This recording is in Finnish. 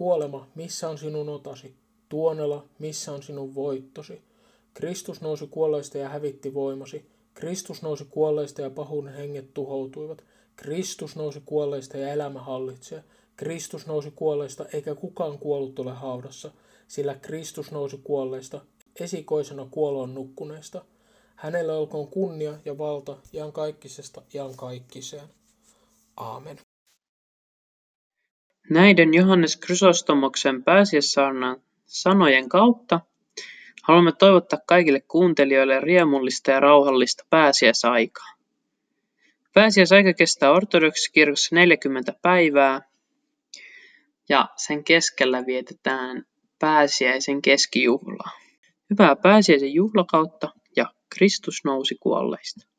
Kuolema, missä on sinun otasi? Tuonela, missä on sinun voittosi? Kristus nousi kuolleista ja hävitti voimasi. Kristus nousi kuolleista ja pahuuden henget tuhoutuivat. Kristus nousi kuolleista ja elämä hallitsee. Kristus nousi kuolleista eikä kukaan kuollut ole haudassa, sillä Kristus nousi kuolleista esikoisena kuoloon nukkuneista. Hänelle olkoon kunnia ja valta iankaikkisesta kaikkiseen. Aamen. Näiden Johannes Chrysostomoksen pääsiäissaarnan sanojen kautta haluamme toivottaa kaikille kuuntelijoille riemullista ja rauhallista pääsiäisaikaa. Pääsiäisaika kestää ortodoksikirkossa 40 päivää ja sen keskellä vietetään pääsiäisen keskijuhlaa. Hyvää pääsiäisen juhlakautta ja Kristus nousi kuolleista.